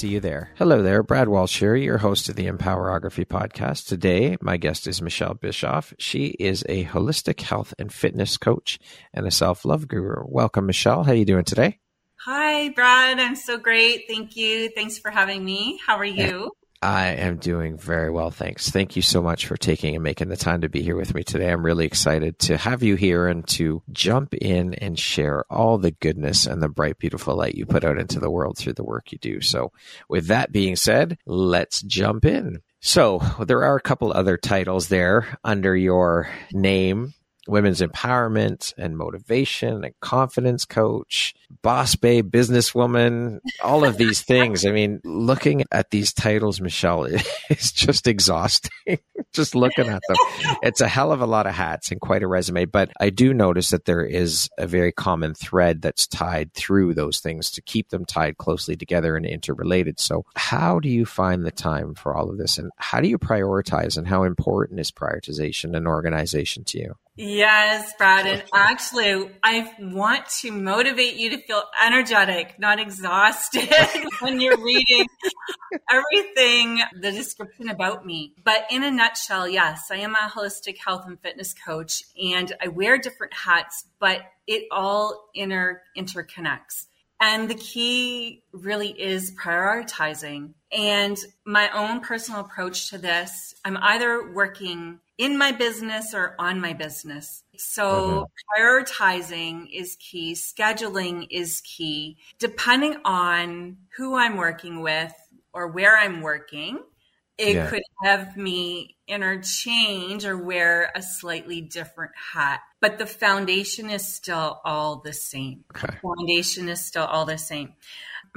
see you there. Hello there, Brad Walsh here, your host of the Empowerography podcast. Today, my guest is Michele Bischof. She is a holistic health and fitness coach and a self-love guru. Welcome, Michelle. How are you doing today? Hi, Brad. I'm so great. Thank you. Thanks for having me. How are eh, you? I am doing very well, thanks. Thank you so much for taking and making the time to be here with me today. I'm really excited to have you here and to jump in and share all the goodness and the bright, beautiful light you put out into the world through the work you do. So, with that being said, let's jump in. So, there are a couple other titles there under your name women's empowerment and motivation and confidence coach, boss babe, businesswoman, all of these things. I mean, looking at these titles, Michele, is just exhausting. just looking at them. It's a hell of a lot of hats and quite a resume. But I do notice that there is a very common thread that's tied through those things to keep them tied closely together and interrelated. So, how do you find the time for all of this? And how do you prioritize? And how important is prioritization and organization to you? Yes, Brad. And actually, I want to motivate you to feel energetic, not exhausted when you're reading everything, the description about me. But in a nutshell, yes, I am a holistic health and fitness coach and I wear different hats, but it all inter- interconnects. And the key really is prioritizing. And my own personal approach to this, I'm either working in my business or on my business. So mm-hmm. prioritizing is key, scheduling is key. Depending on who I'm working with or where I'm working, it yeah. could have me interchange or wear a slightly different hat. But the foundation is still all the same. Okay. Foundation is still all the same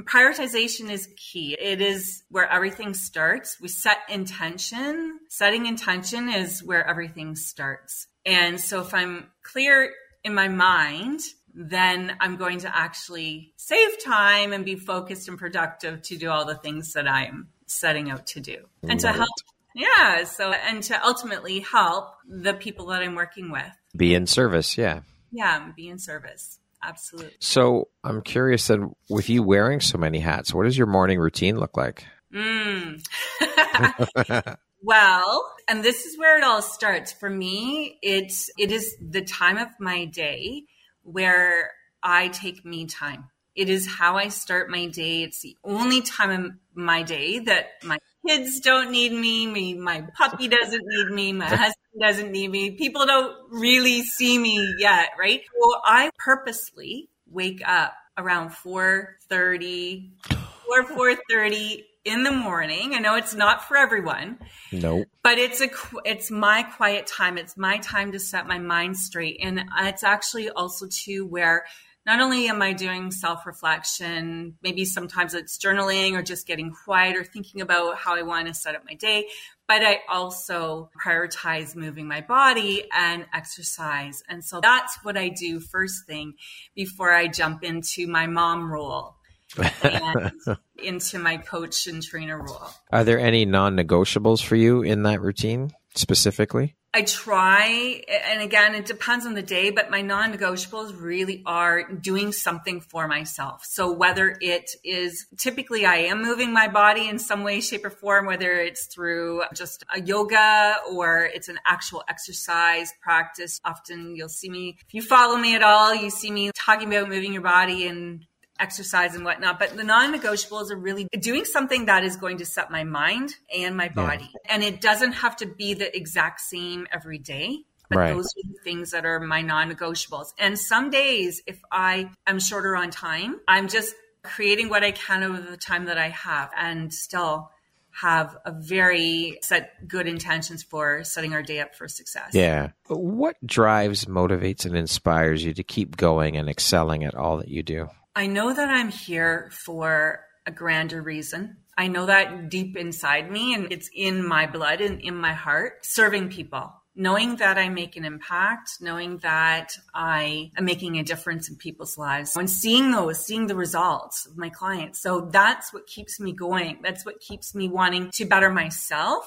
prioritization is key. It is where everything starts. We set intention. Setting intention is where everything starts. And so if I'm clear in my mind, then I'm going to actually save time and be focused and productive to do all the things that I'm setting out to do and to help. Yeah. So, and to ultimately help the people that I'm working with. Be in service. Yeah. Yeah. Be in service. Absolutely. So I'm curious then, with you wearing so many hats, what does your morning routine look like? Mm. well, and this is where it all starts. For me, it's it is the time of my day where I take me time. It is how I start my day. It's the only time of my day that my kids don't need me, me my puppy doesn't need me, my husband doesn't need me. People don't really see me yet, right? Well, I purposely wake up around 4:30 or 4:30 in the morning. I know it's not for everyone. No. Nope. But it's a it's my quiet time. It's my time to set my mind straight and it's actually also too where not only am I doing self reflection, maybe sometimes it's journaling or just getting quiet or thinking about how I want to set up my day, but I also prioritize moving my body and exercise. And so that's what I do first thing before I jump into my mom role. and into my coach and trainer role. Are there any non negotiables for you in that routine specifically? I try, and again, it depends on the day, but my non negotiables really are doing something for myself. So, whether it is typically I am moving my body in some way, shape, or form, whether it's through just a yoga or it's an actual exercise practice. Often you'll see me, if you follow me at all, you see me talking about moving your body and exercise and whatnot. But the non-negotiables are really doing something that is going to set my mind and my body. Yeah. And it doesn't have to be the exact same every day. But right. those are the things that are my non-negotiables. And some days, if I am shorter on time, I'm just creating what I can over the time that I have and still have a very set good intentions for setting our day up for success. Yeah. What drives, motivates, and inspires you to keep going and excelling at all that you do? I know that I'm here for a grander reason. I know that deep inside me and it's in my blood and in my heart, serving people knowing that I make an impact, knowing that I am making a difference in people's lives and seeing those, seeing the results of my clients. So that's what keeps me going. That's what keeps me wanting to better myself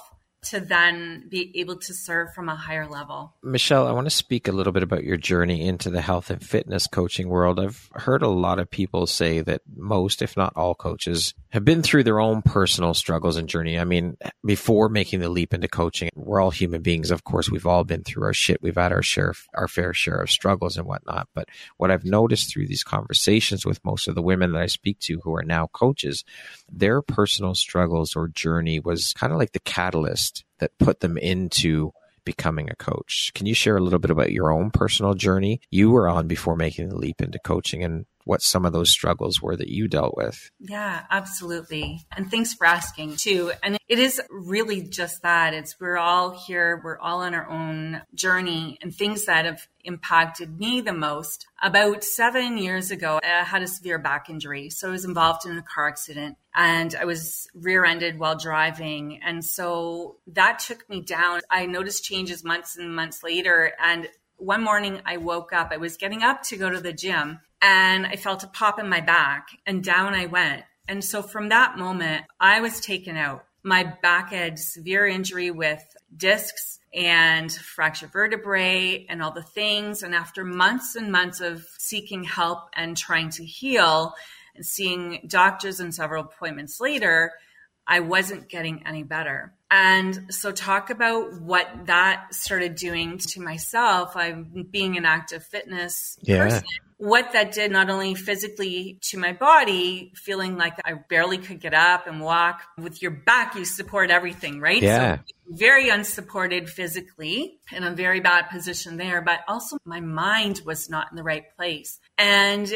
to then be able to serve from a higher level. Michele, I want to speak a little bit about your journey into the health and fitness coaching world. I've heard a lot of people say that most, if not all coaches, have been through their own personal struggles and journey. I mean, before making the leap into coaching, we're all human beings. Of course, we've all been through our shit. We've had our share, our fair share of struggles and whatnot. But what I've noticed through these conversations with most of the women that I speak to who are now coaches, their personal struggles or journey was kind of like the catalyst that put them into becoming a coach. Can you share a little bit about your own personal journey you were on before making the leap into coaching and what some of those struggles were that you dealt with. Yeah, absolutely. And thanks for asking too. And it is really just that. It's we're all here, we're all on our own journey and things that have impacted me the most. About seven years ago, I had a severe back injury. So I was involved in a car accident and I was rear ended while driving. And so that took me down. I noticed changes months and months later. And one morning I woke up, I was getting up to go to the gym and I felt a pop in my back and down I went. And so from that moment, I was taken out. My back had severe injury with discs and fractured vertebrae and all the things. And after months and months of seeking help and trying to heal and seeing doctors and several appointments later, I wasn't getting any better. And so, talk about what that started doing to myself. I'm being an active fitness yeah. person what that did not only physically to my body, feeling like I barely could get up and walk. With your back, you support everything, right? Yeah. So very unsupported physically in a very bad position there, but also my mind was not in the right place. And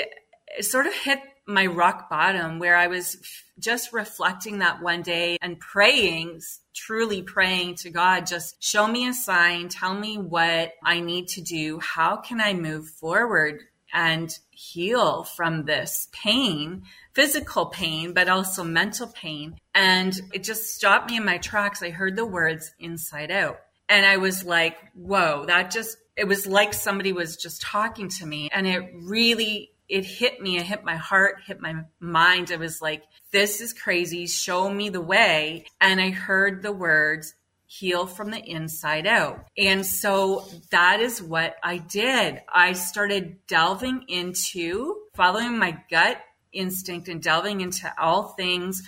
it sort of hit my rock bottom where I was just reflecting that one day and praying, truly praying to God, just show me a sign, tell me what I need to do. How can I move forward? and heal from this pain, physical pain, but also mental pain. And it just stopped me in my tracks. I heard the words inside out. And I was like, whoa, that just, it was like somebody was just talking to me. And it really, it hit me. It hit my heart, hit my mind. I was like, this is crazy. Show me the way. And I heard the words heal from the inside out. And so that is what I did. I started delving into following my gut instinct and delving into all things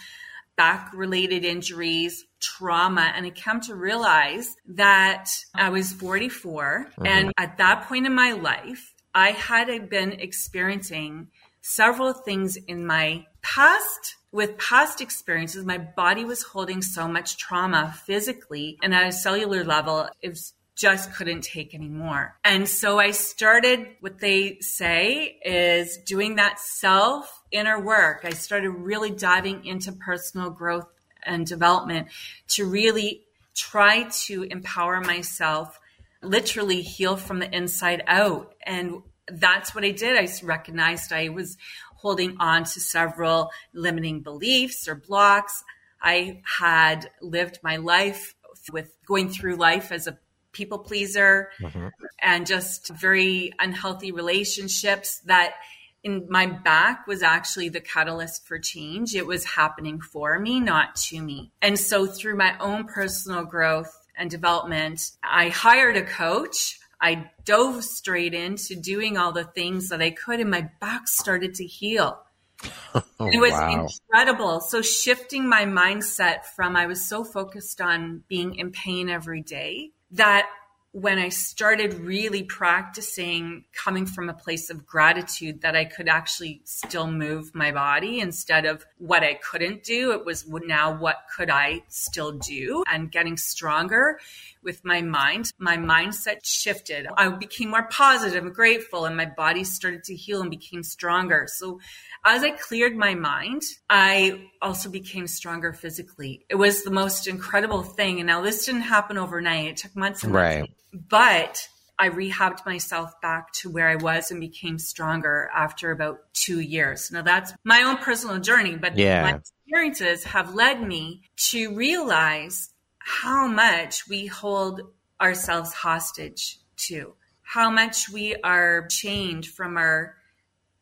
back related injuries, trauma. And I came to realize that I was 44. Mm-hmm. And at that point in my life, I had been experiencing several things in my past with past experiences, my body was holding so much trauma physically and at a cellular level, it just couldn't take anymore. And so I started what they say is doing that self inner work. I started really diving into personal growth and development to really try to empower myself, literally heal from the inside out. And that's what I did. I recognized I was holding on to several limiting beliefs or blocks. I had lived my life with going through life as a people pleaser mm-hmm. and just very unhealthy relationships that in my back was actually the catalyst for change. It was happening for me, not to me. And so through my own personal growth and development, I hired a coach I dove straight into doing all the things that I could, and my back started to heal. Oh, it was wow. incredible. So, shifting my mindset from I was so focused on being in pain every day that when I started really practicing coming from a place of gratitude that I could actually still move my body instead of what I couldn't do. It was now what could I still do and getting stronger with my mind. My mindset shifted. I became more positive and grateful, and my body started to heal and became stronger. So as I cleared my mind, I also became stronger physically. It was the most incredible thing. And now this didn't happen overnight. It took months and months. Right. But I rehabbed myself back to where I was and became stronger after about two years. Now that's my own personal journey, but yeah. my experiences have led me to realize how much we hold ourselves hostage to, how much we are chained from our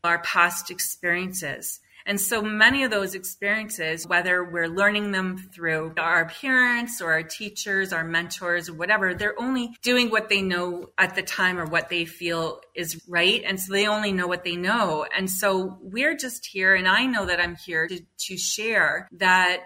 our past experiences. And so many of those experiences, whether we're learning them through our parents or our teachers, our mentors, or whatever, they're only doing what they know at the time or what they feel is right. And so they only know what they know. And so we're just here, and I know that I'm here to, to share that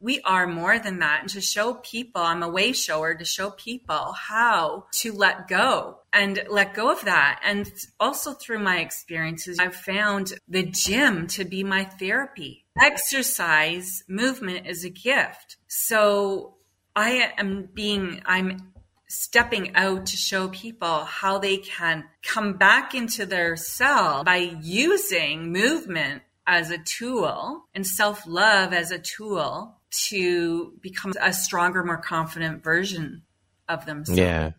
we are more than that. And to show people i'm a way shower to show people how to let go and let go of that. And also through my experiences i've found the gym to be my therapy. Exercise movement is a gift. So i am being i'm stepping out to show people how they can come back into their self by using movement as a tool and self love as a tool to become a stronger, more confident version of themselves. Yeah.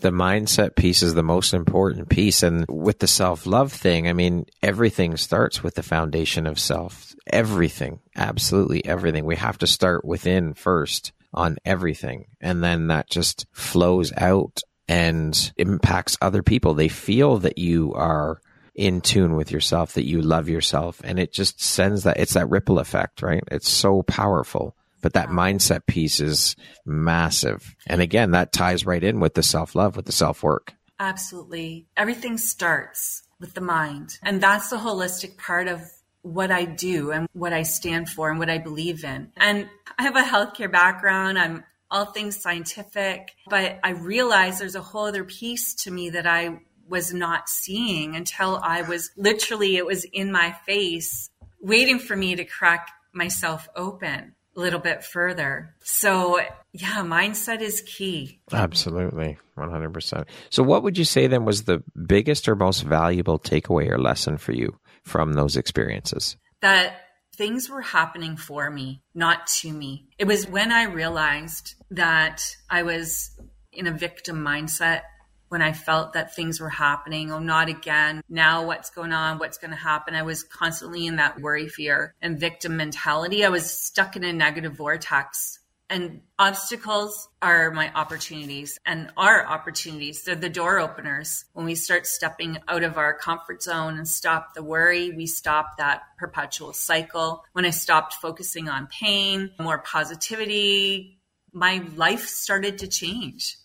The mindset piece is the most important piece. And with the self love thing, I mean, everything starts with the foundation of self. Everything, absolutely everything. We have to start within first on everything. And then that just flows out and impacts other people. They feel that you are in tune with yourself, that you love yourself. And it just sends that, it's that ripple effect, right? It's so powerful. But that mindset piece is massive. And again, that ties right in with the self love, with the self work. Absolutely. Everything starts with the mind. And that's the holistic part of what I do and what I stand for and what I believe in. And I have a healthcare background. I'm all things scientific, but I realize there's a whole other piece to me that I was not seeing until I was literally, it was in my face, waiting for me to crack myself open a little bit further. So, yeah, mindset is key. Absolutely. 100%. So, what would you say then was the biggest or most valuable takeaway or lesson for you from those experiences? That things were happening for me, not to me. It was when I realized that I was in a victim mindset when I felt that things were happening. Oh, not again. Now what's going on? What's going to happen? I was constantly in that worry, fear, and victim mentality. I was stuck in a negative vortex. And obstacles are my opportunities and our opportunities. They're the door openers. When we start stepping out of our comfort zone and stop the worry, we stop that perpetual cycle. When I stopped focusing on pain, more positivity, my life started to change.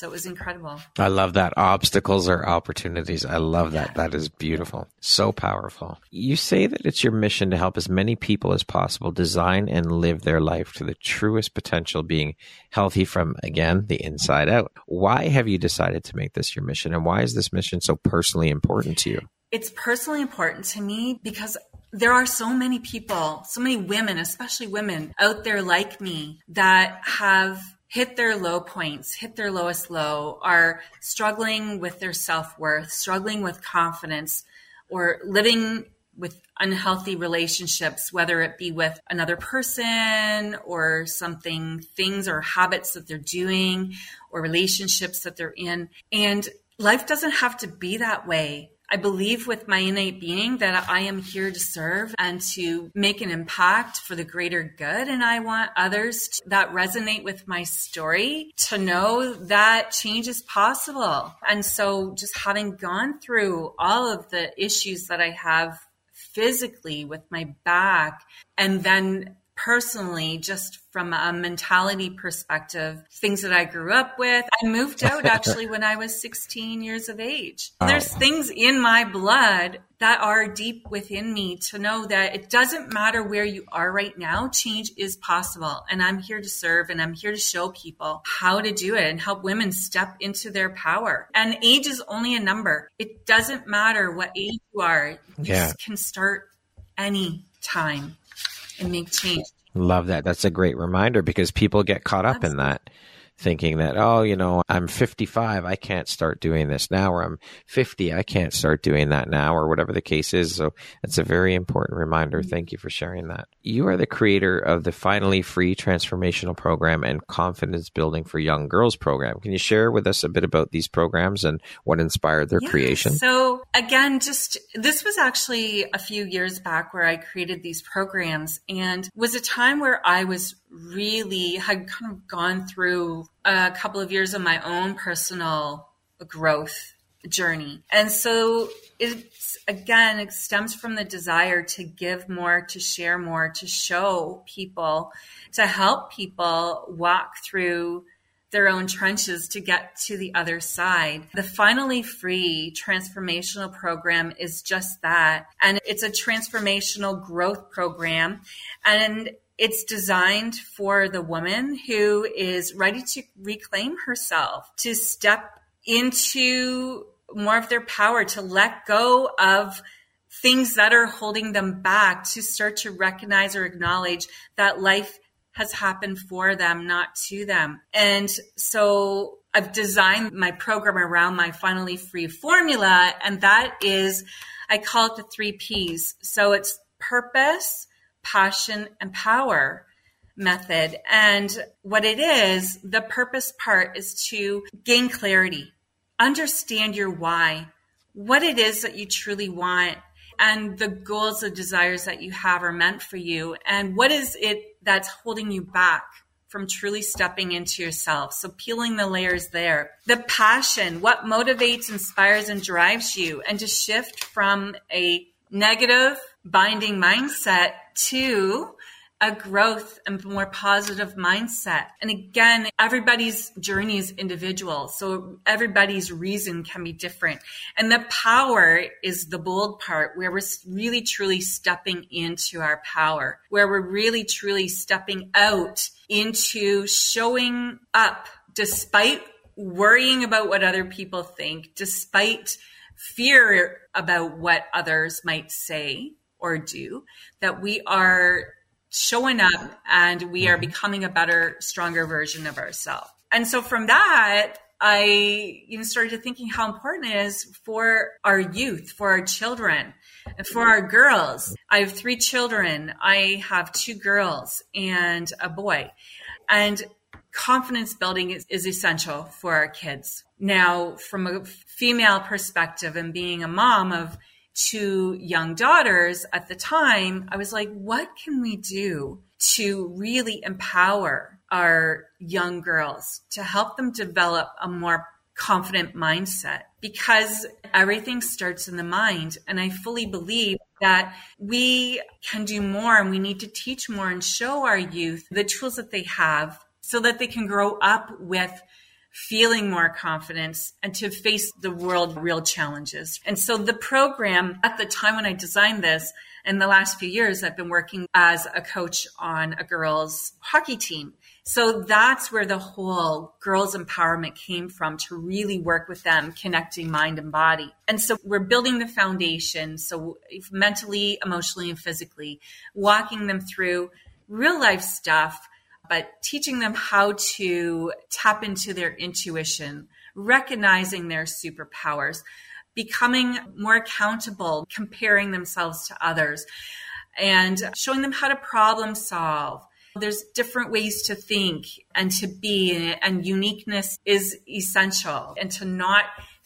So it was incredible. I love that. Obstacles are opportunities. I love that. That is beautiful. So powerful. You say that it's your mission to help as many people as possible design and live their life to the truest potential, being healthy from, again, the inside out. Why have you decided to make this your mission? And why is this mission so personally important to you? It's personally important to me because there are so many people, so many women, especially women out there like me that have hit their low points, hit their lowest low, are struggling with their self worth, struggling with confidence, or living with unhealthy relationships, whether it be with another person or something, things or habits that they're doing or relationships that they're in. And life doesn't have to be that way. I believe with my innate being that I am here to serve and to make an impact for the greater good. And I want others to, that resonate with my story to know that change is possible. And so just having gone through all of the issues that I have physically with my back and then personally, just from a mentality perspective, things that I grew up with. I moved out actually when I was 16 years of age. Wow. There's things in my blood that are deep within me to know that it doesn't matter where you are right now, change is possible. And I'm here to serve and I'm here to show people how to do it and help women step into their power. And age is only a number. It doesn't matter what age you are. You yeah. can start any time and make change. Love that. That's a great reminder because people get caught up Absolutely. in that thinking that, oh, you know, I'm 55, I can't start doing this now, or I'm 50, I can't start doing that now, or whatever the case is. So it's a very important reminder. Mm-hmm. Thank you for sharing that. You are the creator of the Finally Free Transformational Program and Confidence Building for Young Girls program. Can you share with us a bit about these programs and what inspired their yeah, creation? So, again, just this was actually a few years back where I created these programs and was a time where I was really had kind of gone through a couple of years of my own personal growth journey. And so it's again, it stems from the desire to give more, to share more, to show people, to help people walk through their own trenches to get to the other side. The Finally Free transformational program is just that. And it's a transformational growth program. And it's designed for the woman who is ready to reclaim herself, to step into more of their power, to let go of things that are holding them back, to start to recognize or acknowledge that life has happened for them, not to them. And so I've designed my program around my finally free formula, and that is, I call it the three P's. So it's purpose, passion, and power method. And what it is, the purpose part is to gain clarity, understand your why, what it is that you truly want, and the goals, the desires that you have are meant for you, and what is it that's holding you back from truly stepping into yourself. So peeling the layers there. The passion, what motivates, inspires, and drives you, and to shift from a negative binding mindset to a growth and more positive mindset. And again, everybody's journey is individual. So everybody's reason can be different. And the power is the bold part where we're really truly stepping into our power, where we're really truly stepping out into showing up despite worrying about what other people think, despite fear about what others might say or do, that we are showing up and we are mm-hmm. becoming a better, stronger version of ourselves. And so from that, I you know started to thinking how important it is for our youth, for our children, and for our girls. I have three children. I have two girls and a boy. And confidence building is, is essential for our kids. Now, from a female perspective and being a mom of two young daughters at the time, I was like, what can we do to really empower our young girls to help them develop a more confident mindset? Because everything starts in the mind. And I fully believe that we can do more and we need to teach more and show our youth the tools that they have so that they can grow up with feeling more confidence and to face the world real challenges. And so the program at the time when I designed this, in the last few years, I've been working as a coach on a girls hockey team. So that's where the whole girls empowerment came from to really work with them, connecting mind and body. And so we're building the foundation. So mentally, emotionally, and physically, walking them through real life stuff but teaching them how to tap into their intuition, recognizing their superpowers, becoming more accountable, comparing themselves to others, and showing them how to problem solve. There's different ways to think and to be, and uniqueness is essential, and to not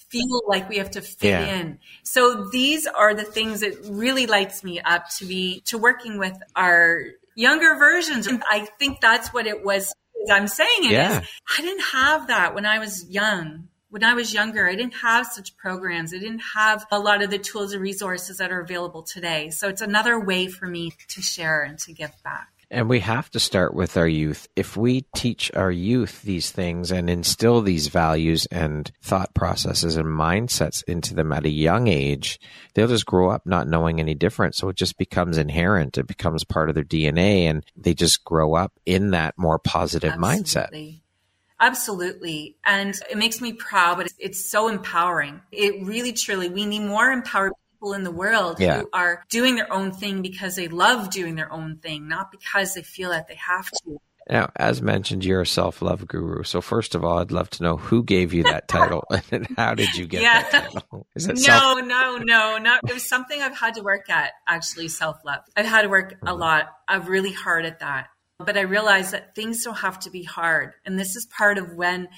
feel like we have to fit yeah. in. So these are the things that really lights me up to be to working with our younger versions. And I think that's what it was. I'm saying it yeah. is, I didn't have that when I was young. When I was younger, I didn't have such programs. I didn't have a lot of the tools and resources that are available today. So it's another way for me to share and to give back. And we have to start with our youth. If we teach our youth these things and instill these values and thought processes and mindsets into them at a young age, they'll just grow up not knowing any different. So it just becomes inherent. It becomes part of their DNA and they just grow up in that more positive Absolutely. mindset. Absolutely. And it makes me proud, but it's so empowering. It really, truly, we need more empowered people in the world yeah. who are doing their own thing because they love doing their own thing, not because they feel that they have to. Now, as mentioned, you're a self love guru. So, first of all, I'd love to know who gave you that title and how did you get yeah. that title? Is it no, self- no, no, not. It was something I've had to work at, actually, self love. I've had to work a mm-hmm. lot, I'm really hard at that. But I realized that things don't have to be hard. And this is part of when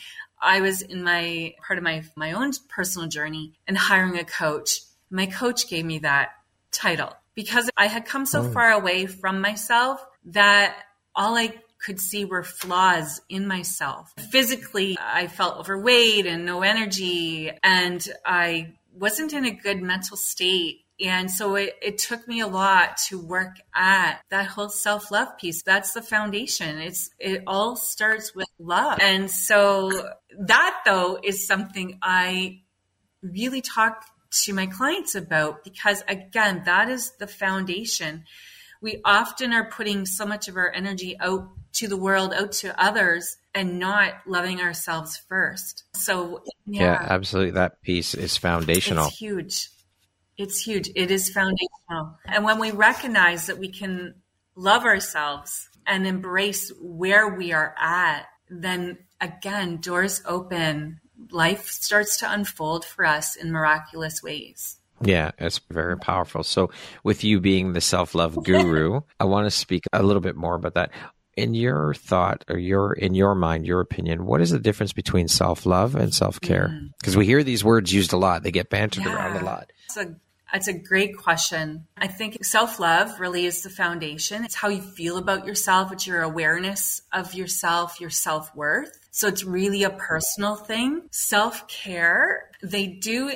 I was in my part of my, my own personal journey and hiring a coach my coach gave me that title because I had come so oh. far away from myself that all I could see were flaws in myself. Physically, I felt overweight and no energy, and I wasn't in a good mental state. And so it, it took me a lot to work at that whole self love piece. That's the foundation. It's, it all starts with love. And so that though is something I really talk to my clients about because again that is the foundation. We often are putting so much of our energy out to the world out to others and not loving ourselves first. So yeah, yeah absolutely. That piece is foundational. It's huge. It's huge. It is foundational. And when we recognize that we can love ourselves and embrace where we are at then again doors open life starts to unfold for us in miraculous ways. Yeah, it's very powerful. So, with you being the self love guru, I want to speak a little bit more about that. In your thought or your in your mind, your opinion, what is the difference between self love and self care? Because mm. we hear these words used a lot; they get bantered yeah. around a lot. It's a that's a great question. I think self love really is the foundation. It's how you feel about yourself, it's your awareness of yourself, your self worth. So it's really a personal thing. Self care, they do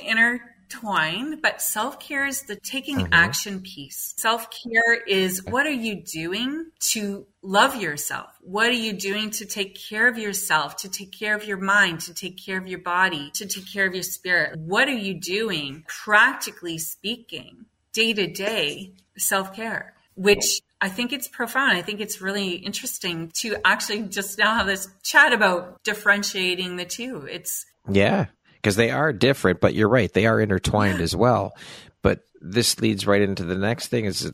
intertwine, but self care is the taking mm-hmm. action piece. Self care is what are you doing to love yourself? What are you doing to take care of yourself, to take care of your mind, to take care of your body, to take care of your spirit? What are you doing, practically speaking, day to day self care? Which I think it's profound. I think it's really interesting to actually just now have this chat about differentiating the two. It's yeah, because they are different, but you're right, they are intertwined as well. But this leads right into the next thing is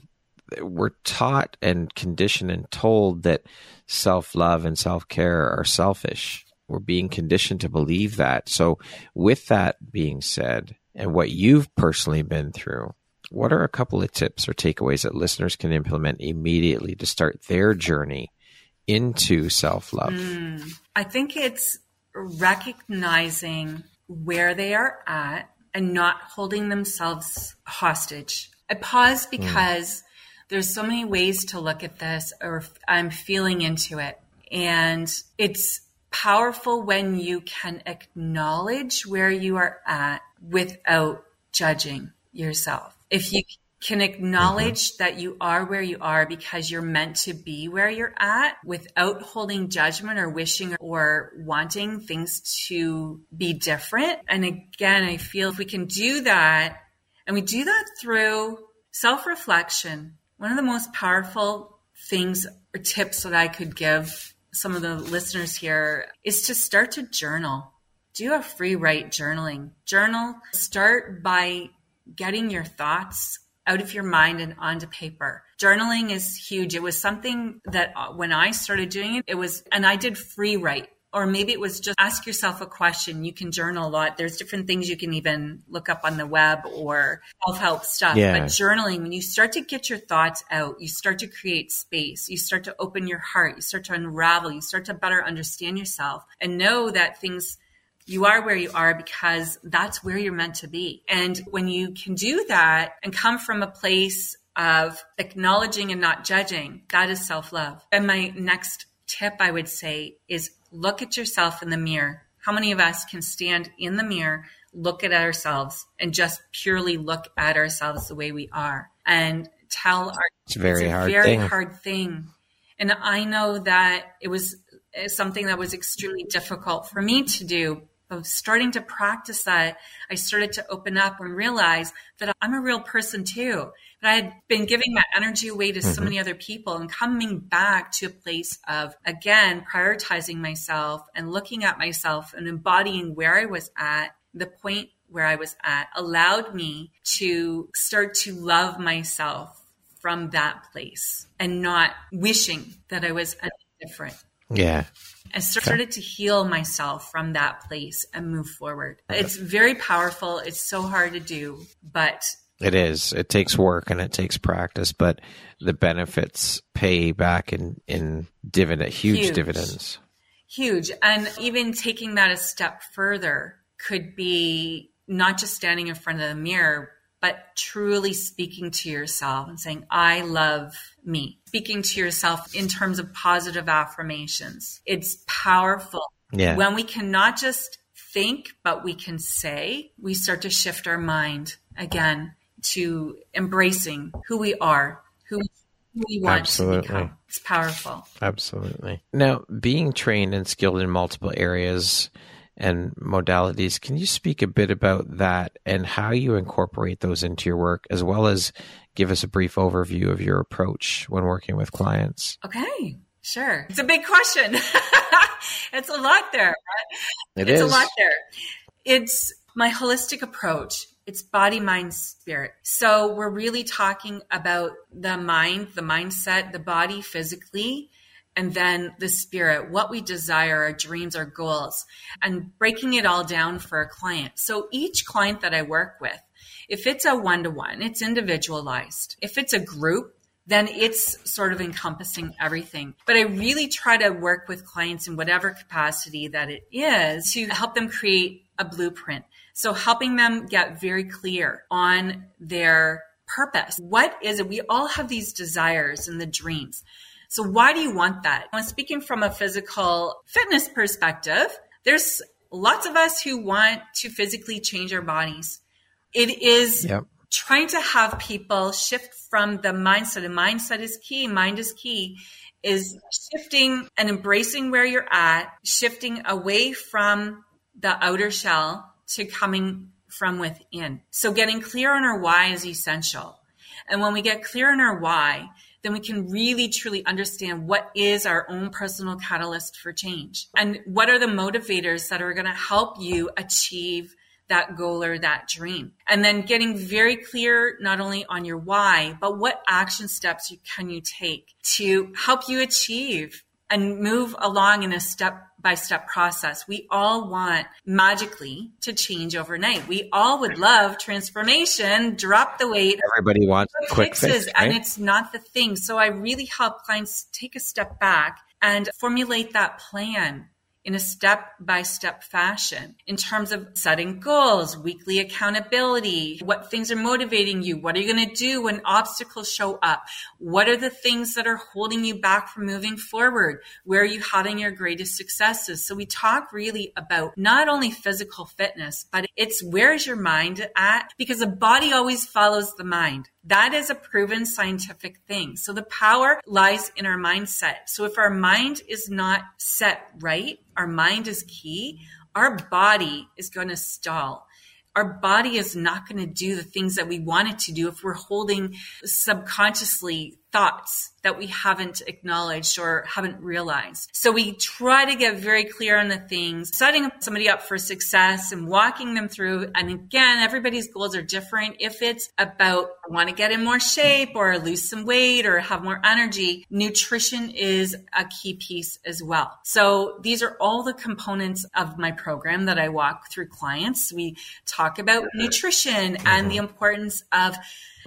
we're taught and conditioned and told that self love and self care are selfish. We're being conditioned to believe that. So, with that being said, and what you've personally been through, what are a couple of tips or takeaways that listeners can implement immediately to start their journey into self love? Mm, I think it's recognizing where they are at and not holding themselves hostage. I pause mm. because mm. there's so many ways to look at this, or I'm feeling into it. And it's powerful when you can acknowledge where you are at without judging yourself if you can acknowledge mm-hmm. that you are where you are because you're meant to be where you're at without holding judgment or wishing or wanting things to be different. And again, I feel if we can do that, and we do that through self reflection, one of the most powerful things or tips that I could give some of the listeners here is to start to journal. Do a free write journaling. Journal. Start by getting your thoughts out of your mind and onto paper. Journaling is huge. It was something that uh, when I started doing it, it was, and I did free write. Or maybe it was just ask yourself a question. You can journal a lot. There's different things you can even look up on the web or self help stuff. Yeah. But journaling, when you start to get your thoughts out, you start to create space. You start to open your heart. You start to unravel. You start to better understand yourself and know that things you are where you are because that's where you're meant to be. And when you can do that and come from a place of acknowledging and not judging, that is self love. And my next tip I would say is look at yourself in the mirror. How many of us can stand in the mirror, look at ourselves, and just purely look at ourselves the way we are and tell our it's a very it's a hard very thing. hard thing. And I know that it was something that was extremely difficult for me to do. But starting to practice that, I started to open up and realize that I'm a real person too. That I had been giving my energy away to mm-hmm. so many other people and coming back to a place of, again, prioritizing myself and looking at myself and embodying where I was at, the point where I was at, allowed me to start to love myself from that place and not wishing that I was different. Yeah. I started to heal myself from that place and move forward. It's very powerful. It's so hard to do, but it is. It takes work and it takes practice, but the benefits pay back in in dividend huge, huge. dividends. Huge. And even taking that a step further could be not just standing in front of the mirror, but truly speaking to yourself and saying, I love me. Speaking to yourself in terms of positive affirmations. It's powerful. Yeah. When we can not just think, but we can say, we start to shift our mind again to embracing who we are, who we want Absolutely. to become. It's powerful. Absolutely. Now, being trained and skilled in multiple areas and modalities. Can you speak a bit about that and how you incorporate those into your work, as well as give us a brief overview of your approach when working with clients? Okay, sure. It's a big question. it's a lot there. It it's is. a lot there. It's my holistic approach. It's body, mind, spirit. So we're really talking about the mind, the mindset, the body physically, and then the spirit, what we desire, our dreams, our goals, and breaking it all down for a client. So each client that I work with, if it's a one to one, it's individualized. If it's a group, then it's sort of encompassing everything. But I really try to work with clients in whatever capacity that it is to help them create a blueprint. So helping them get very clear on their purpose. What is it? We all have these desires and the dreams. So why do you want that? I'm speaking from a physical fitness perspective. There's lots of us who want to physically change our bodies. It is yep. trying to have people shift from the mindset, The mindset is key, mind is key, is shifting and embracing where you're at, shifting away from the outer shell to coming from within. So getting clear on our why is essential. And when we get clear on our why, then we can really truly understand what is our own personal catalyst for change and what are the motivators that are going to help you achieve that goal or that dream. And then getting very clear not only on your why, but what action steps you, can you take to help you achieve and move along in a step by step process. We all want magically to change overnight. We all would love transformation, drop the weight. Everybody wants quick fixes, fix, right? and it's not the thing. So I really help clients take a step back and formulate that plan in a step by step fashion in terms of setting goals, weekly accountability, what things are motivating you, what are you going to do when obstacles show up, what are the things that are holding you back from moving forward, where are you having your greatest successes. So we talk really about not only physical fitness, but it's where's your mind at? Because the body always follows the mind. That is a proven scientific thing. So the power lies in our mindset. So if our mind is not set right, our mind is key, our body is going to stall our body is not going to do the things that we want it to do if we're holding subconsciously thoughts that we haven't acknowledged or haven't realized. So we try to get very clear on the things, setting somebody up for success and walking them through. And again, everybody's goals are different. If it's about I want to get in more shape or lose some weight or have more energy, nutrition is a key piece as well. So these are all the components of my program that I walk through clients. We talk about nutrition and mm-hmm. the importance of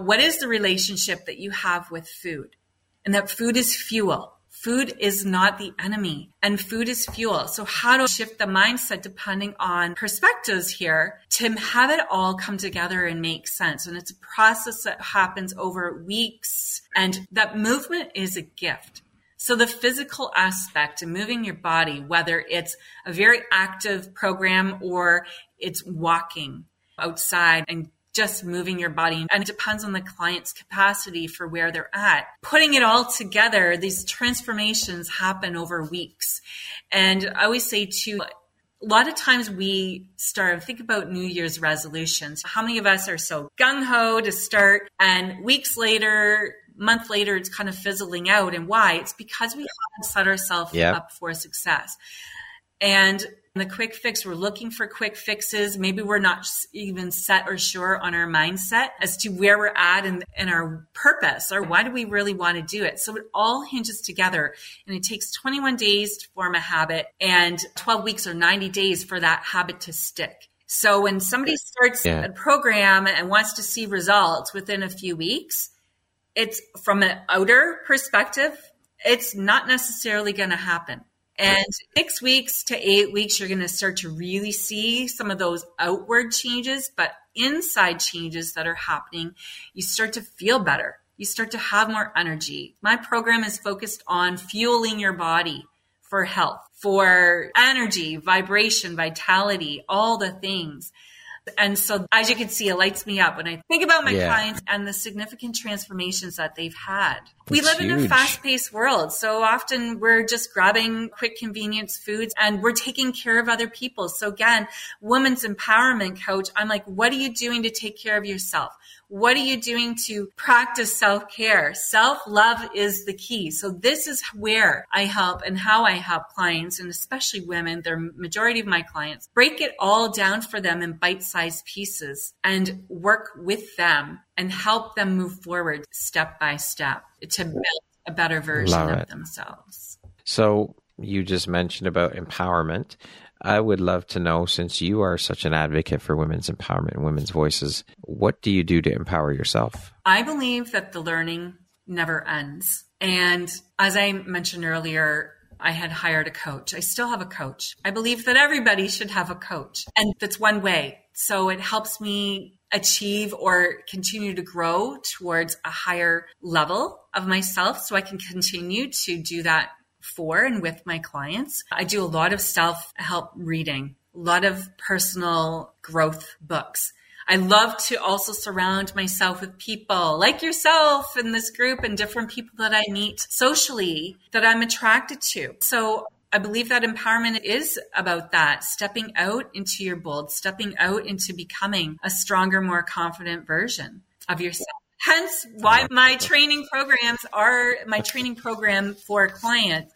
what is the relationship that you have with food? And that food is fuel. Food is not the enemy and food is fuel. So how to shift the mindset depending on perspectives here to have it all come together and make sense. And it's a process that happens over weeks and that movement is a gift. So the physical aspect and moving your body, whether it's a very active program or it's walking outside and just moving your body. And it depends on the client's capacity for where they're at. Putting it all together, these transformations happen over weeks. And I always say to a lot of times we start think about new year's resolutions how many of us are so gung-ho to start and weeks later month later it's kind of fizzling out and why it's because we haven't set ourselves yep. up for success and the quick fix, we're looking for quick fixes. Maybe we're not even set or sure on our mindset as to where we're at and, and our purpose or why do we really want to do it. So it all hinges together and it takes 21 days to form a habit and 12 weeks or 90 days for that habit to stick. So when somebody starts yeah. a program and wants to see results within a few weeks, it's from an outer perspective, it's not necessarily going to happen. And six weeks to eight weeks, you're going to start to really see some of those outward changes, but inside changes that are happening, you start to feel better. You start to have more energy. My program is focused on fueling your body for health, for energy, vibration, vitality, all the things. And so, as you can see, it lights me up when I think about my yeah. clients and the significant transformations that they've had. We live huge. in a fast paced world. So often we're just grabbing quick convenience foods and we're taking care of other people. So, again, women's empowerment coach, I'm like, what are you doing to take care of yourself? What are you doing to practice self care? Self love is the key. So this is where I help and how I help clients and especially women, the majority of my clients, break it all down for them in bite sized pieces and work with them and help them move forward step by step to build a better version Love of it. themselves. So you just mentioned about empowerment. I would love to know, since you are such an advocate for women's empowerment and women's voices, what do you do to empower yourself? I believe that the learning never ends. And as I mentioned earlier, I had hired a coach. I still have a coach. I believe that everybody should have a coach, and that's one way. So it helps me achieve or continue to grow towards a higher level of myself so I can continue to do that for and with my clients. I do a lot of self help reading, a lot of personal growth books. I love to also surround myself with people like yourself in this group and different people that I meet socially that I'm attracted to. So I believe that empowerment is about that stepping out into your bold, stepping out into becoming a stronger, more confident version of yourself. Hence why my training programs are my training program for clients.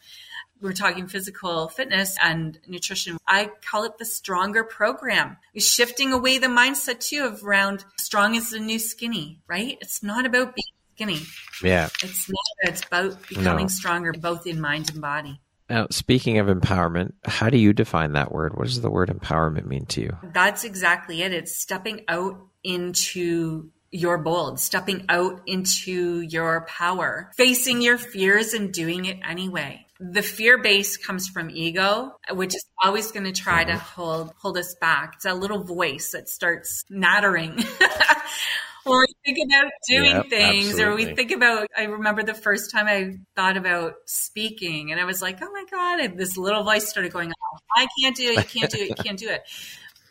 We're talking physical fitness and nutrition. I call it the stronger program. Shifting away the mindset too of around strong is the new skinny, right? It's not about being skinny. Yeah. It's not, it's about becoming no. stronger both in mind and body. Now, speaking of empowerment, how do you define that word? What does the word empowerment mean to you? That's exactly it. It's stepping out into your bold, stepping out into your power, facing your fears and doing it anyway. The fear base comes from ego, which is always going to try to mm-hmm. hold hold us back. It's a little voice that starts nattering. or we think about doing yep, things absolutely. or we think about i remember the first time i thought about speaking and i was like oh my god this little voice started going off i can't do it you can't do it you can't do it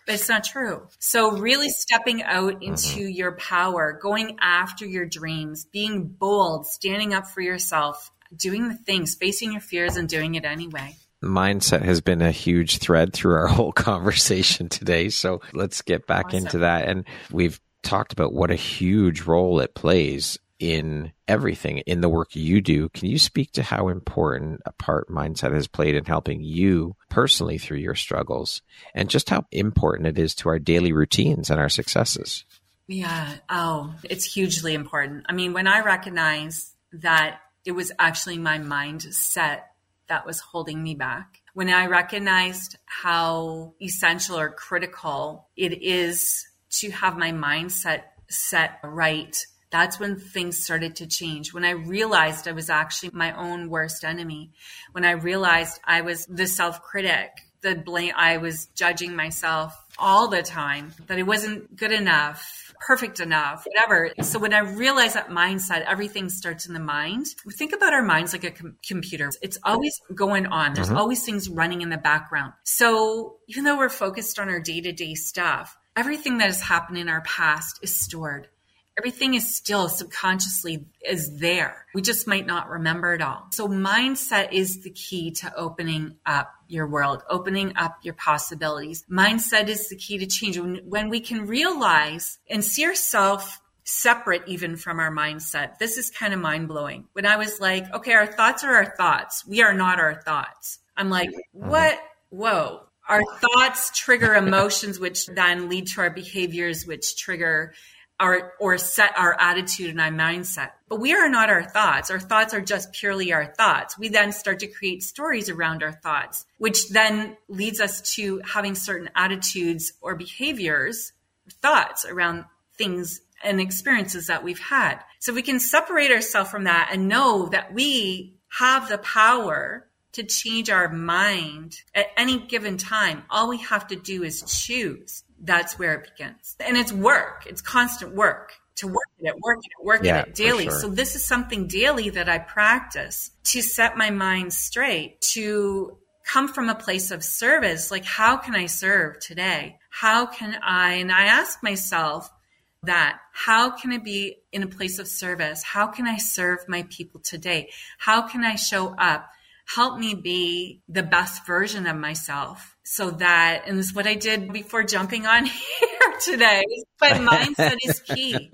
but it's not true. So really stepping out mm-hmm. into mm-hmm. your power, going after your dreams, being bold, standing up for yourself, doing the things, facing your fears and doing it anyway. Mindset has been a huge thread through our whole conversation today. So let's get back awesome. into that. And we've talked about what a huge role it plays in everything in the work you do. Can you speak to how important a part mindset has played in helping you personally through your struggles and just how important it is to our daily routines and our successes? Yeah. Oh, it's hugely important. I mean, when I recognize that it was actually my mindset that was holding me back, when I recognized how essential or critical it is to have my mindset set right that's when things started to change. When I realized I was actually my own worst enemy, when I realized I was the self critic, the blame, I was judging myself all the time, that it wasn't good enough, perfect enough, whatever. So when I realized that mindset, everything starts in the mind. We think about our minds like a com- computer. It's always going on. There's mm-hmm. always things running in the background. So even though we're focused on our day to day stuff, everything that has happened in our past is stored everything is still subconsciously is there. We just might not remember it all. So mindset is the key to opening up your world, opening up your possibilities. Mindset is the key to change. When, when we can realize and see ourselves separate even from our mindset. This is kind of mind blowing. When I was like, okay, our thoughts are our thoughts. We are not our thoughts. I'm like, mm-hmm. what? Whoa. Our thoughts trigger emotions, which then lead to our behaviors, which trigger our or set our attitude and our mindset. But we are not our thoughts. Our thoughts are just purely our thoughts. We then start to create stories around our thoughts, which then leads us to having certain attitudes or behaviors, thoughts around things and experiences that we've had. So we can separate ourselves from that and know that we have the power to change our mind at any given time. All we have to do is choose that's where it begins. And it's work, it's constant work to work at it, work at it, work yeah, at it daily. Sure. So this is something daily that I practice to set my mind straight, to come from a place of service. Like, how can I serve today? How can I, and I ask myself that, how can I be in a place of service? How can I serve my people today? How can I show up? Help me be the best version of myself so that and this is what I did before jumping on here today. But mindset is key.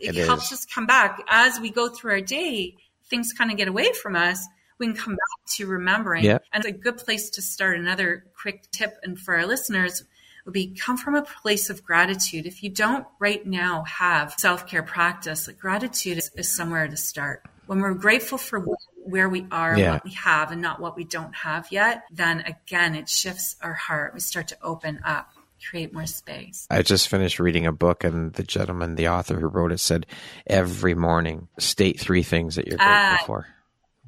It, it helps is. us come back as we go through our day. Things kind of get away from us. We can come back to remembering. And it's a good place to start. Another quick tip, and for our listeners, would be come from a place of gratitude. If you don't right now have self care practice, like gratitude is, is somewhere to start. When we're grateful for where we are, yeah. what we have, and not what we don't have yet, then again, it shifts our heart. We start to open up create more space. I just finished reading a book, and the gentleman, the author who wrote it, said every morning state three things that you're grateful uh, for.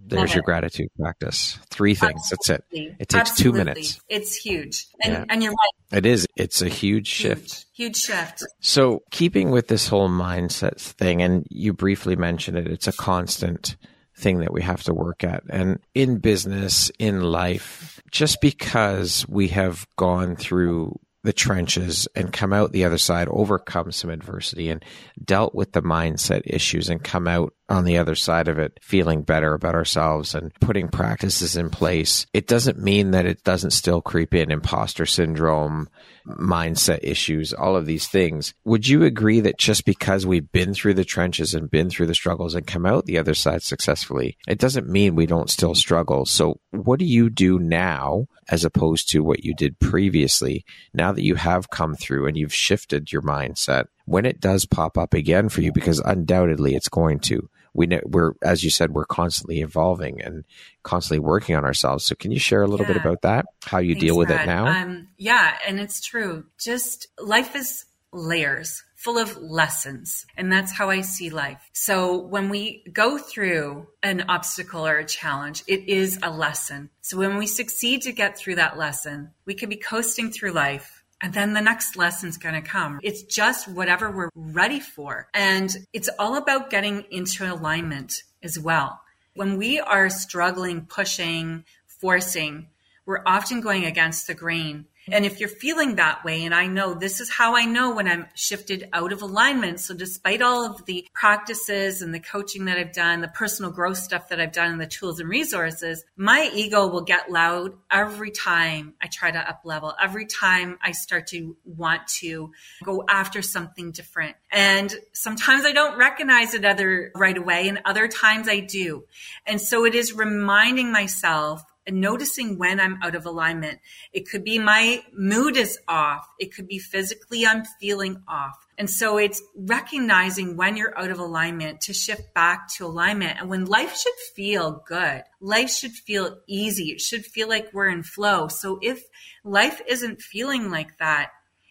There's your gratitude practice. Three things. Absolutely. That's it. It takes Absolutely. two minutes. It's huge. And, yeah. and you're right. It is. It's a huge shift. Huge, huge shift. So, keeping with this whole mindset thing, and you briefly mentioned it, it's a constant thing that we have to work at. And in business, in life, just because we have gone through the trenches and come out the other side, overcome some adversity and dealt with the mindset issues and come out on the other side of it feeling better about ourselves and putting practices in place. It doesn't mean that it doesn't still creep in imposter syndrome, mindset issues, all of these things. Would you agree that just because we've been through the trenches and been through the struggles and come out the other side successfully, it doesn't mean we don't still struggle. So what do you do now as opposed to what you did previously now that you have come through and you've shifted your mindset? When it does pop up again for you, because undoubtedly it's going to, we know we're as you said we're constantly evolving and constantly working on ourselves so can you share a little yeah. bit about that how you Thanks, deal with Brad. it now um, yeah and it's true just life is layers full of lessons. And that's how I see life. So when we go through an obstacle or a challenge, it is a lesson. So when we succeed to get through that lesson, we can be coasting through life and then the next lesson's going to come. It's just whatever we're ready for. And it's all about getting into alignment as well. When we are struggling, pushing, forcing, we're often going against the grain. And if you're feeling that way, and I know this is how I know when I'm shifted out of alignment. So, despite all of the practices and the coaching that I've done, the personal growth stuff that I've done, and the tools and resources, my ego will get loud every time I try to up level, every time I start to want to go after something different. And sometimes I don't recognize it other right away, and other times I do. And so, it is reminding myself noticing when I'm out of alignment. It could be my mood is off. It could be physically I'm feeling off. And so it's recognizing when you're out of alignment to shift back to alignment. And when life should feel good, life should feel easy. It should feel like we're in flow. So if life isn't feeling like that,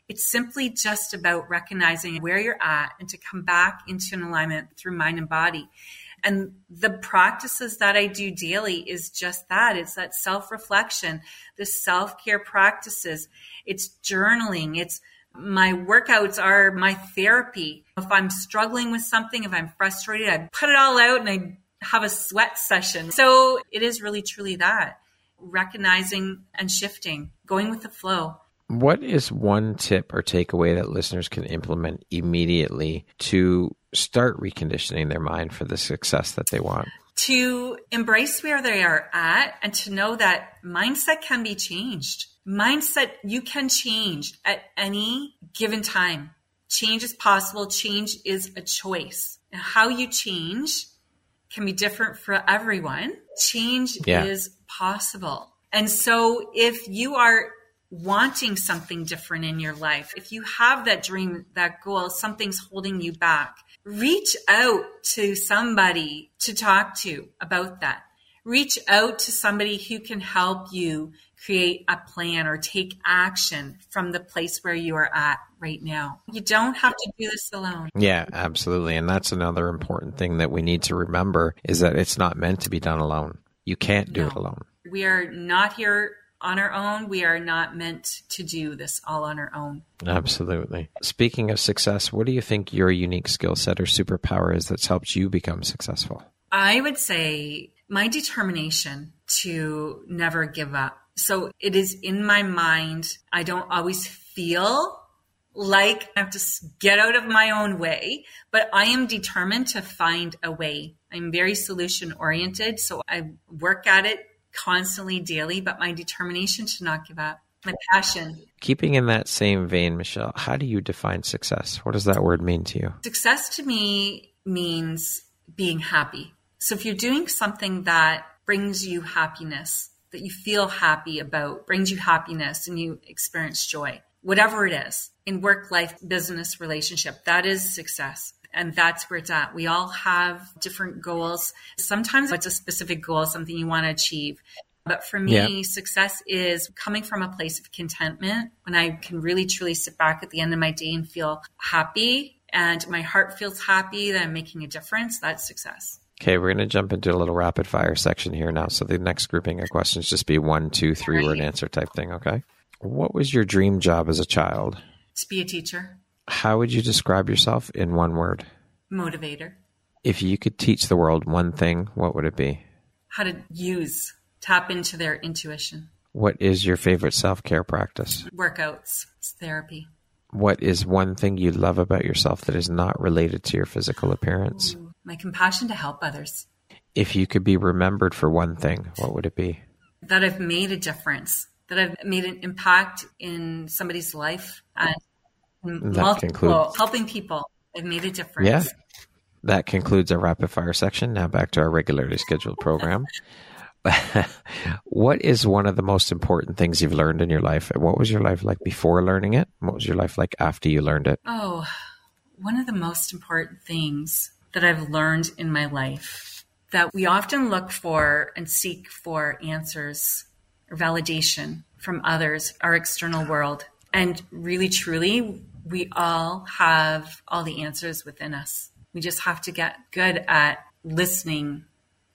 it's simply just about recognizing where you're at and to come back into an alignment through mind and body. And the practices that I do daily is just that. It's that self reflection, the self care practices. It's journaling. It's my workouts are my therapy. If I'm struggling with something, if I'm frustrated, I put it all out and I have a sweat session. So it is really truly that recognizing and shifting, going with the flow. What is one tip or takeaway that listeners can implement immediately to start reconditioning their mind for the success that they want? To embrace where they are at and to know that mindset can be changed. Mindset you can change at any given time. Change is possible. Change is a choice. And how you change can be different for everyone. Change yeah. is possible. And so if you are wanting something different in your life, if you have that dream, that goal, something's holding you back, reach out to somebody to talk to about that. Reach out to somebody who can help you create a plan or take action from the place where you are at right now. You don't have to do this alone. Yeah, absolutely. And that's another important thing that we need to remember is that it's not meant to be done alone. You can't do no. it alone. We are not here on our own. We are not meant to do this all on our own. Absolutely. Speaking of success, what do you think your unique skill set or superpower is that's helped you become successful? I would say my determination to never give up. So it is in my mind. I don't always feel like I have to get out of my own way, but I am determined to find a way. I'm very solution oriented. So I work at it constantly daily, but my determination to not give up, my passion. Keeping in that same vein, Michele, how do you define success? What does that word mean to you? Success to me means being happy. So if you're doing something that brings you happiness, that you feel happy about, brings you happiness and you experience joy, whatever it is in work, life, business, relationship, that is success. And that's where it's at. We all have different goals. Sometimes it's a specific goal, something you want to achieve. But for me, yeah. success is coming from a place of contentment when I can really truly sit back at the end of my day and feel happy and my heart feels happy that I'm making a difference. That's success. Okay, we're going to jump into a little rapid fire section here now. So the next grouping of questions just be one, two, three right. word answer type thing. Okay. What was your dream job as a child? To be a teacher. How would you describe yourself in one word? Motivator. If you could teach the world one thing, what would it be? How to use, tap into their intuition. What is your favorite self care practice? Workouts, therapy. What is one thing you love about yourself that is not related to your physical appearance? Ooh, my compassion to help others. If you could be remembered for one thing, what would it be? That I've made a difference, that I've made an impact in somebody's life. And that concludes helping people. I've made a difference. Yeah. That concludes our rapid fire section. Now back to our regularly scheduled program. what is one of the most important things you've learned in your life? What was your life like before learning it? What was your life like after you learned it? Oh, one of the most important things that I've learned in my life that we often look for and seek for answers or validation from others, our external world. And really, truly, we all have all the answers within us. We just have to get good at listening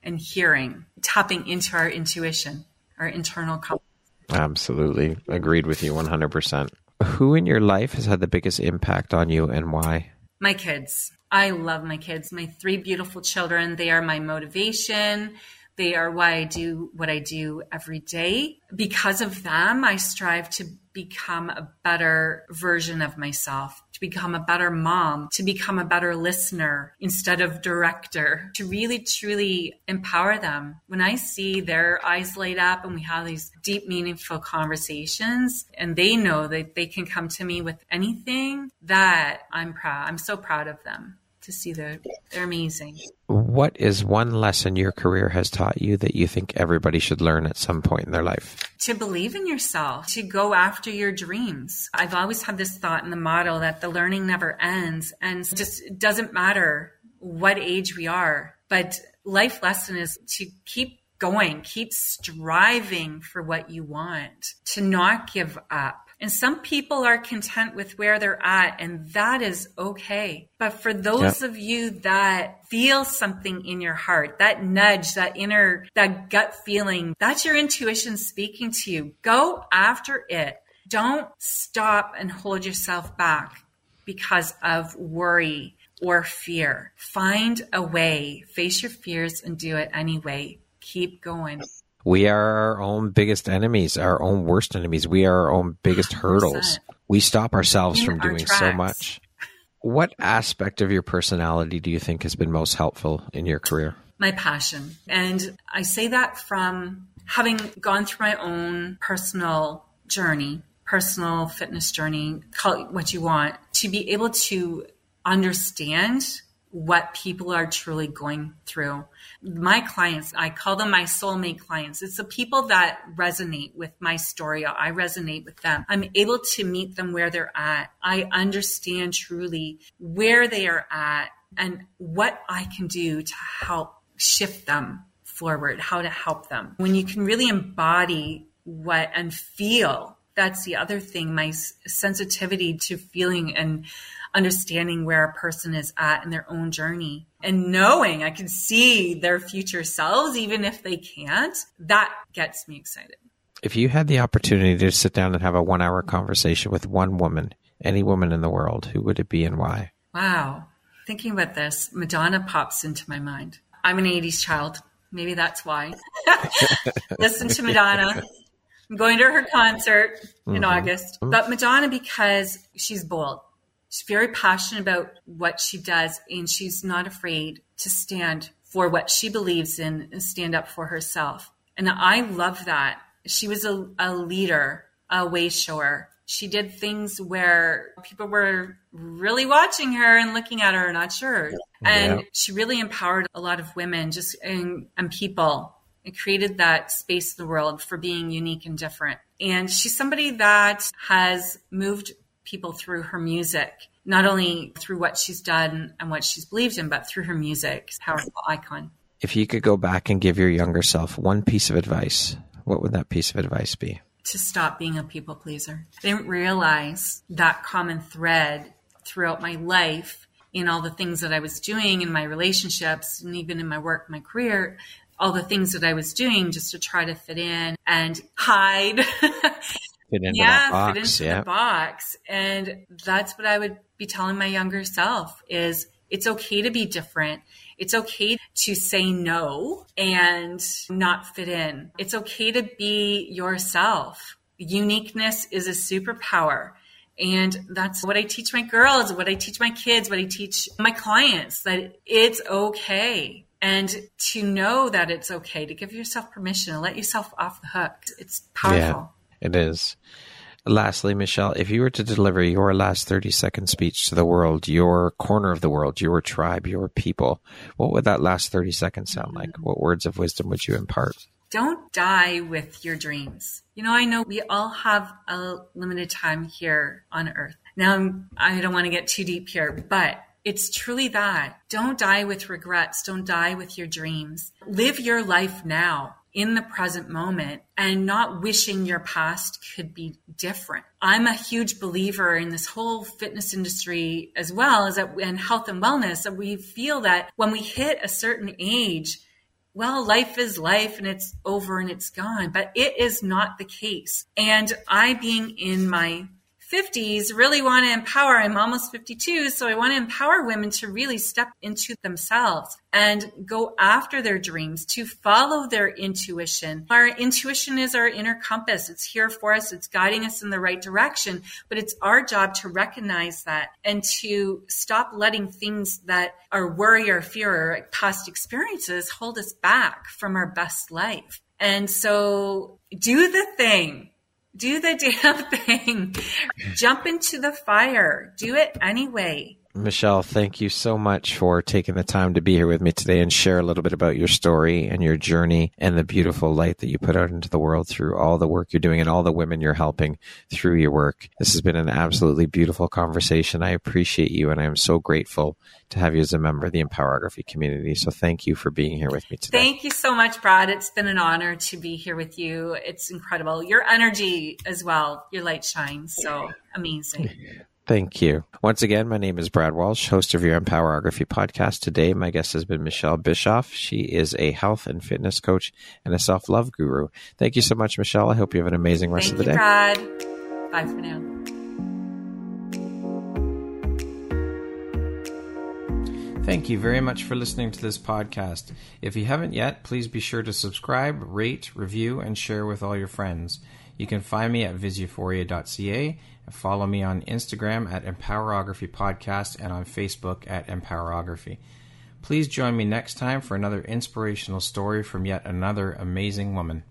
and hearing, tapping into our intuition, our internal compass. Absolutely. Agreed with you 100%. Who in your life has had the biggest impact on you and why? My kids. I love my kids. My three beautiful children. They are my motivation. They are why I do what I do every day. Because of them, I strive to become a better version of myself, to become a better mom, to become a better listener instead of director, to really truly empower them. When I see their eyes light up and we have these deep, meaningful conversations, and they know that they can come to me with anything, that I'm proud. I'm so proud of them to see that they're amazing. What is one lesson your career has taught you that you think everybody should learn at some point in their life? To believe in yourself, to go after your dreams. I've always had this thought in the model that the learning never ends and just doesn't matter what age we are, but life lesson is to keep going, keep striving for what you want, to not give up and some people are content with where they're at, and that is okay. But for those of you that feel something in your heart, that nudge, that inner, that gut feeling, that's your intuition speaking to you. Go after it. Don't stop and hold yourself back because of worry or fear. Find a way, face your fears and do it anyway. Keep going. We are our own biggest enemies, our own worst enemies. We are our own biggest hurdles. We stop ourselves In from our doing so much. What aspect of your personality do you think has been most helpful in your career? my passion. And I say that from having gone through my own personal journey, personal fitness journey, call it what you want, to be able to understand what people are truly going through. My clients, I call them my soulmate clients. It's the people that resonate with my story. I resonate with them. I'm able to meet them where they're at. I understand truly where they are at and what I can do to help shift them forward, how to help them. When you can really embody what and feel, that's the other thing, my sensitivity to feeling and understanding where a person is at in their own journey and knowing I can see their future selves, even if they can't, that gets me excited. If you had the opportunity to sit down and have a one hour conversation with one woman, any woman in the world, who would it be and why? Wow. Thinking about this, Madonna pops into my mind. I'm an 80s child. Maybe that's why. Listen to Madonna. I'm going to her concert in Mhm. August. But Madonna, because she's bold, she's very passionate about what she does, and she's not afraid to stand for what she believes in and stand up for herself. And I love that. She was a, a leader, a way shower. She did things where people were really watching her and looking at her, not sure. And Yeah. she really empowered a lot of women just and, and people and created that space in the world for being unique and different. And she's somebody that has moved people through her music, not only through what she's done and what she's believed in, but through her music. Powerful icon. If you could go back and give your younger self one piece of advice, what would that piece of advice be? to stop being a people pleaser. I didn't realize that common thread throughout my life in all the things that I was doing in my relationships and even in my work, my career, all the things that I was doing just to try to fit in and hide. Fit into yeah, box. fit into yeah. the box. And that's what I would be telling my younger self is it's okay to be different. It's okay to say no and not fit in. It's okay to be yourself. Uniqueness is a superpower. And that's what I teach my girls, what I teach my kids, what I teach my clients that it's okay. And to know that it's okay, to give yourself permission, and let yourself off the hook. It's powerful. Yeah, It is. Lastly, Michele, if you were to deliver your last 30 second speech to the world, your corner of the world, your tribe, your people, what would that last 30 seconds sound like? Mm-hmm. What words of wisdom would you impart? don't die with your dreams. You know, I know we all have a limited time here on earth. Now, I'm- I don't want to get too deep here, but it's truly that. Don't die with regrets. Don't die with your dreams. Live your life now in the present moment and not wishing your past could be different. I'm a huge believer in this whole fitness industry as well as that and health and wellness that we feel that when we hit a certain age, well, life is life and it's over and it's gone, but it is not the case. And I, being in my 50s, really want to empower. I'm almost 52, so I want to empower women to really step into themselves and go after their dreams, to follow their intuition. Our intuition is our inner compass. It's here for us. It's guiding us in the right direction, but it's our job to recognize that and to stop letting things that are worry or fear or past experiences hold us back from our best life. And so do the thing do the damn thing. Jump into the fire. Do it anyway. Michele, thank you so much for taking the time to be here with me today and share a little bit about your story and your journey and the beautiful light that you put out into the world through all the work you're doing and all the women you're helping through your work. This has been an absolutely beautiful conversation. I appreciate you and I am so grateful to have you as a member of the Empowerography community. So thank you for being here with me today. Thank you so much, Brad. It's been an honor to be here with you. It's incredible. Your energy as well, your light shines. So amazing. Thank you. Once again, my name is Brad Walsh, host of your Empowerography podcast. Today, my guest has been Michele Bischof. She is a health and fitness coach and a self love guru. Thank you so much, Michele. I hope you have an amazing rest Thank of the you, day. Brad. Bye for now. Thank you very much for listening to this podcast. If you haven't yet, please be sure to subscribe, rate, review, and share with all your friends. You can find me at visuphoria.ca and follow me on Instagram at Empowerography Podcast and on Facebook at Empowerography. Please join me next time for another inspirational story from yet another amazing woman.